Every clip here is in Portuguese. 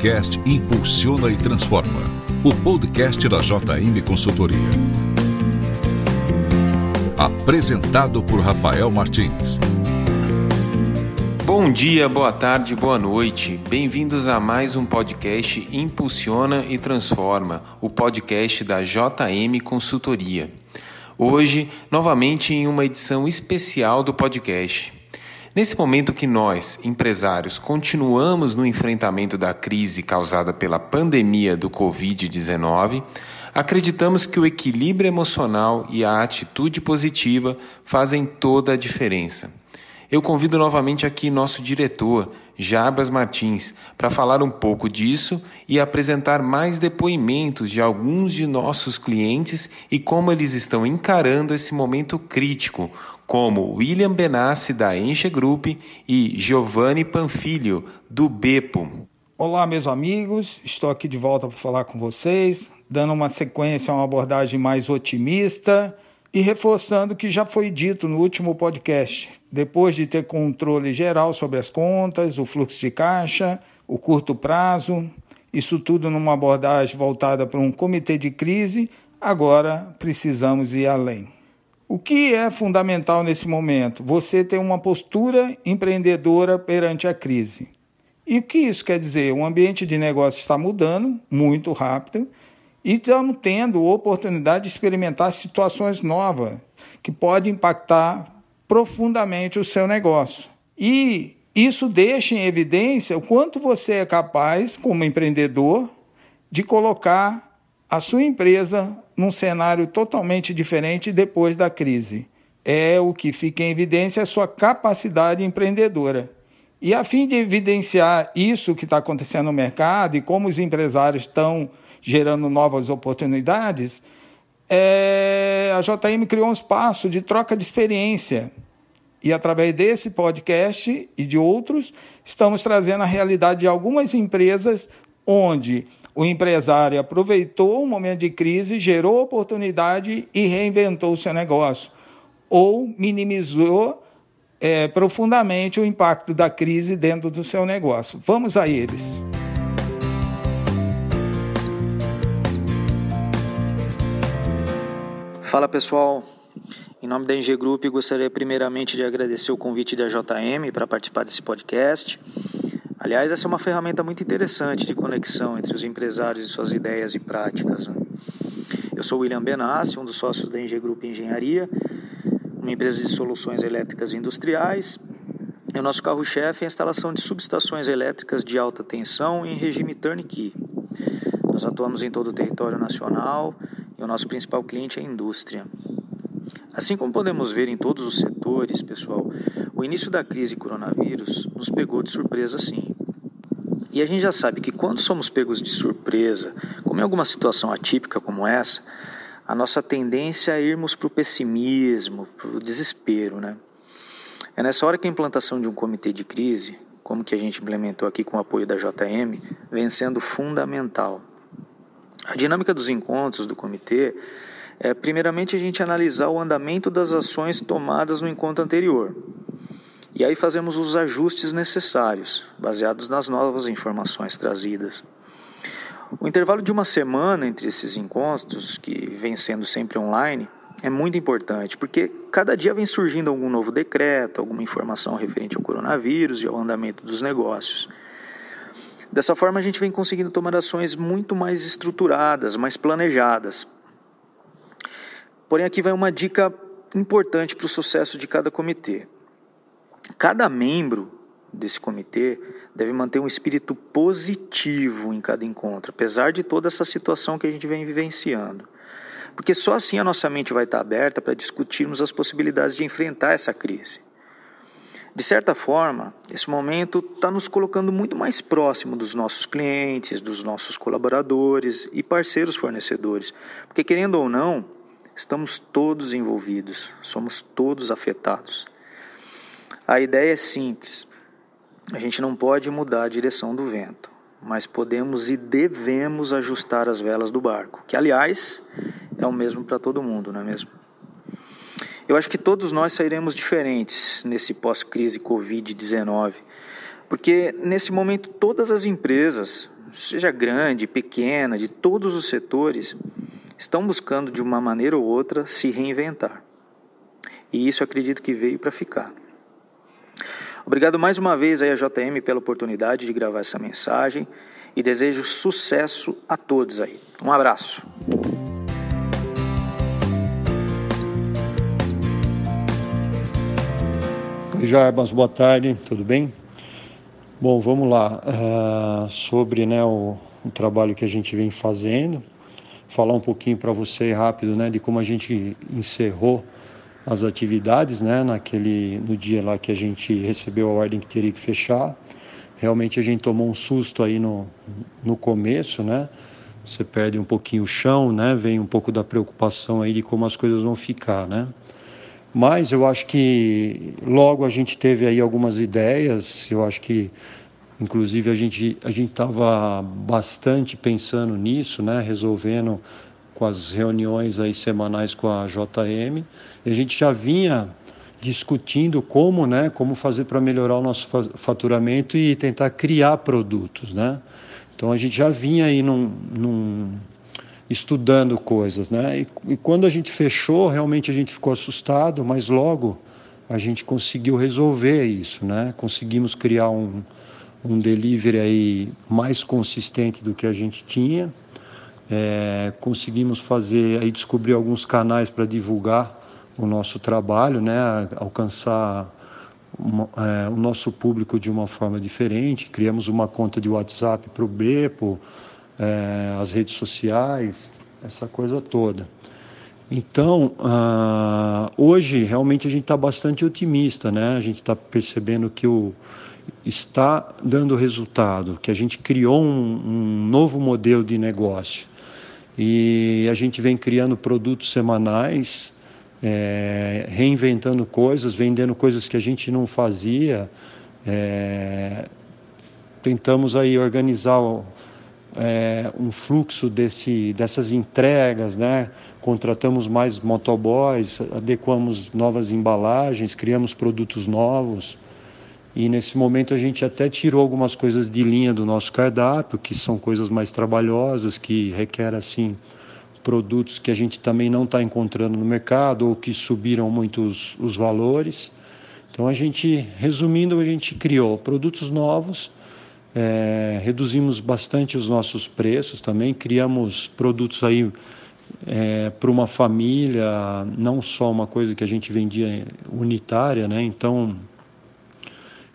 podcast Impulsiona e Transforma, o podcast da JM Consultoria. Apresentado por Rafael Martins. Bom dia, boa tarde, boa noite. Bem-vindos a mais um podcast Impulsiona e Transforma, o podcast da JM Consultoria. Hoje, novamente em uma edição especial do podcast. Nesse momento que nós, empresários, continuamos no enfrentamento da crise causada pela pandemia do Covid-19, acreditamos que o equilíbrio emocional e a atitude positiva fazem toda a diferença. Eu convido novamente aqui nosso diretor, Jabas Martins, para falar um pouco disso e apresentar mais depoimentos de alguns de nossos clientes e como eles estão encarando esse momento crítico, como William Benassi, da Enche Group, e Giovanni Panfilho, do Bepo. Olá, meus amigos, estou aqui de volta para falar com vocês, dando uma sequência uma abordagem mais otimista e reforçando o que já foi dito no último podcast. Depois de ter controle geral sobre as contas, o fluxo de caixa, o curto prazo, isso tudo numa abordagem voltada para um comitê de crise, agora precisamos ir além. O que é fundamental nesse momento? Você ter uma postura empreendedora perante a crise. E o que isso quer dizer? O ambiente de negócio está mudando muito rápido e estamos tendo oportunidade de experimentar situações novas que podem impactar profundamente o seu negócio. E isso deixa em evidência o quanto você é capaz, como empreendedor, de colocar a sua empresa num cenário totalmente diferente depois da crise. É o que fica em evidência a sua capacidade empreendedora. E a fim de evidenciar isso que está acontecendo no mercado e como os empresários estão gerando novas oportunidades, é, a JM criou um espaço de troca de experiência. E através desse podcast e de outros, estamos trazendo a realidade de algumas empresas onde o empresário aproveitou um momento de crise, gerou oportunidade e reinventou o seu negócio, ou minimizou é, profundamente o impacto da crise dentro do seu negócio. Vamos a eles. Fala pessoal, em nome da NG Group gostaria primeiramente de agradecer o convite da JM para participar desse podcast. Aliás, essa é uma ferramenta muito interessante de conexão entre os empresários e suas ideias e práticas. Né? Eu sou William Benassi, um dos sócios da NG Group Engenharia, uma empresa de soluções elétricas industriais. E o nosso carro-chefe é a instalação de subestações elétricas de alta tensão em regime turnkey. Nós atuamos em todo o território nacional e o nosso principal cliente é a indústria. Assim como podemos ver em todos os setores, pessoal, o início da crise coronavírus nos pegou de surpresa sim. E a gente já sabe que quando somos pegos de surpresa, como em alguma situação atípica como essa, a nossa tendência é irmos para o pessimismo, para o desespero, né? É nessa hora que a implantação de um comitê de crise, como que a gente implementou aqui com o apoio da JM, vem sendo fundamental. A dinâmica dos encontros do comitê é, primeiramente, a gente analisar o andamento das ações tomadas no encontro anterior. E aí fazemos os ajustes necessários, baseados nas novas informações trazidas. O intervalo de uma semana entre esses encontros, que vem sendo sempre online, é muito importante, porque cada dia vem surgindo algum novo decreto, alguma informação referente ao coronavírus e ao andamento dos negócios. Dessa forma, a gente vem conseguindo tomar ações muito mais estruturadas, mais planejadas. Porém, aqui vai uma dica importante para o sucesso de cada comitê. Cada membro desse comitê deve manter um espírito positivo em cada encontro, apesar de toda essa situação que a gente vem vivenciando. Porque só assim a nossa mente vai estar aberta para discutirmos as possibilidades de enfrentar essa crise. De certa forma, esse momento está nos colocando muito mais próximo dos nossos clientes, dos nossos colaboradores e parceiros fornecedores, porque querendo ou não, estamos todos envolvidos, somos todos afetados. A ideia é simples: a gente não pode mudar a direção do vento, mas podemos e devemos ajustar as velas do barco, que aliás é o mesmo para todo mundo, não é mesmo? Eu acho que todos nós sairemos diferentes nesse pós-crise Covid-19, Porque nesse momento todas as empresas, seja grande, pequena, de todos os setores, estão buscando de uma maneira ou outra se reinventar. E isso acredito que veio para ficar. Obrigado mais uma vez aí a JM pela oportunidade de gravar essa mensagem e desejo sucesso a todos aí. Um abraço. Jarbas, boa tarde, tudo bem? Bom, vamos lá. Uh, sobre né, o, o, trabalho que a gente vem fazendo, falar um pouquinho para você rápido né, de como a gente encerrou as atividades né, naquele, no dia lá que a gente recebeu a ordem que teria que fechar. Realmente a gente tomou um susto aí no, no começo, né? Você perde um pouquinho o chão, né? Vem um pouco da preocupação aí de como as coisas vão ficar, né? Mas eu acho que logo a gente teve aí algumas ideias, eu acho que inclusive a gente a gente estava bastante pensando nisso, né, resolvendo com as reuniões aí semanais com a JM, e a gente já vinha discutindo como, né, como fazer para melhorar o nosso faturamento e tentar criar produtos, né? Então a gente já vinha aí num, num estudando coisas, né? E, e, quando a gente fechou, realmente a gente ficou assustado, mas logo a gente conseguiu resolver isso, né? Conseguimos criar um, um delivery aí mais consistente do que a gente tinha. É, conseguimos fazer aí descobrir alguns canais para divulgar o nosso trabalho, né? Alcançar uma, é, o nosso público de uma forma diferente. Criamos uma conta de WhatsApp para o Bepo é, as redes sociais, essa coisa toda. Então, uh, hoje realmente a gente está bastante otimista, né? A gente está percebendo que o, está dando resultado, que a gente criou um, um, novo modelo de negócio e a gente vem criando produtos semanais, é, reinventando coisas, vendendo coisas que a gente não fazia. É, tentamos aí organizar é, um fluxo desse, dessas entregas, né? contratamos mais motoboys, adequamos novas embalagens, criamos produtos novos. E nesse momento a gente até tirou algumas coisas de linha do nosso cardápio, que são coisas mais trabalhosas, que requer assim produtos que a gente também não está encontrando no mercado ou que subiram muito os, os valores. Então a gente, resumindo, a gente criou produtos novos é, reduzimos bastante os nossos preços também, criamos produtos aí é, para uma família, não só uma coisa que a gente vendia unitária, né? Então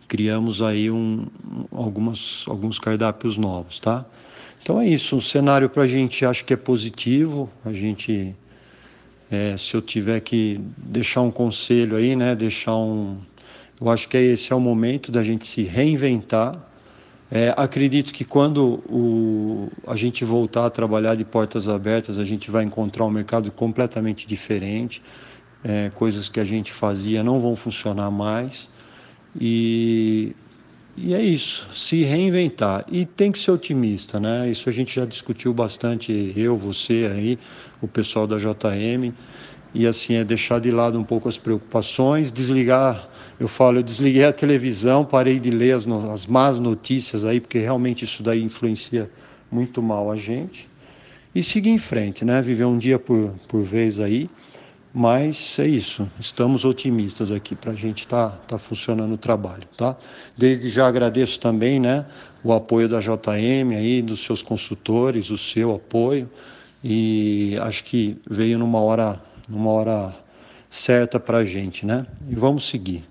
criamos aí um, algumas, alguns cardápios novos, tá? Então é isso, o cenário para a gente acho que é positivo, a gente, é, se eu tiver que deixar um conselho aí, né, deixar um, eu acho que esse é o momento da gente se reinventar, é, acredito que quando o, a gente voltar a trabalhar de portas abertas, a gente vai encontrar um mercado completamente diferente. É, coisas que a gente fazia não vão funcionar mais. E, e é isso, se reinventar. E tem que ser otimista, né? Isso a gente já discutiu bastante, eu, você aí, o pessoal da JM. E assim, é deixar de lado um pouco as preocupações, desligar eu falo, eu desliguei a televisão, parei de ler as, as más notícias aí, porque realmente isso daí influencia muito mal a gente. E seguir em frente, né? Viver um dia por, por vez aí. Mas é isso, estamos otimistas aqui para a gente estar tá, tá funcionando o trabalho, tá? Desde já agradeço também, né, o apoio da JM aí, dos seus consultores, o seu apoio e acho que veio numa hora, numa hora certa para a gente, né? E vamos seguir.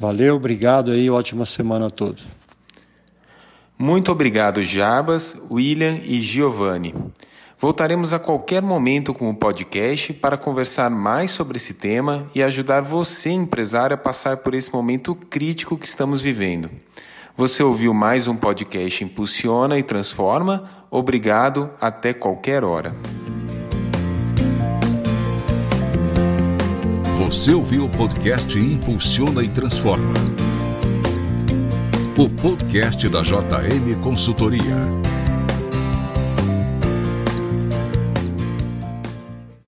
Valeu, obrigado aí, ótima semana a todos. Muito obrigado, Jarbas, William e Giovanni. Voltaremos a qualquer momento com o podcast para conversar mais sobre esse tema e ajudar você, empresário, a passar por esse momento crítico que estamos vivendo. Você ouviu mais um podcast Impulsiona e Transforma? Obrigado, até qualquer hora. Você ouviu o podcast Impulsiona e Transforma. O podcast da JM Consultoria.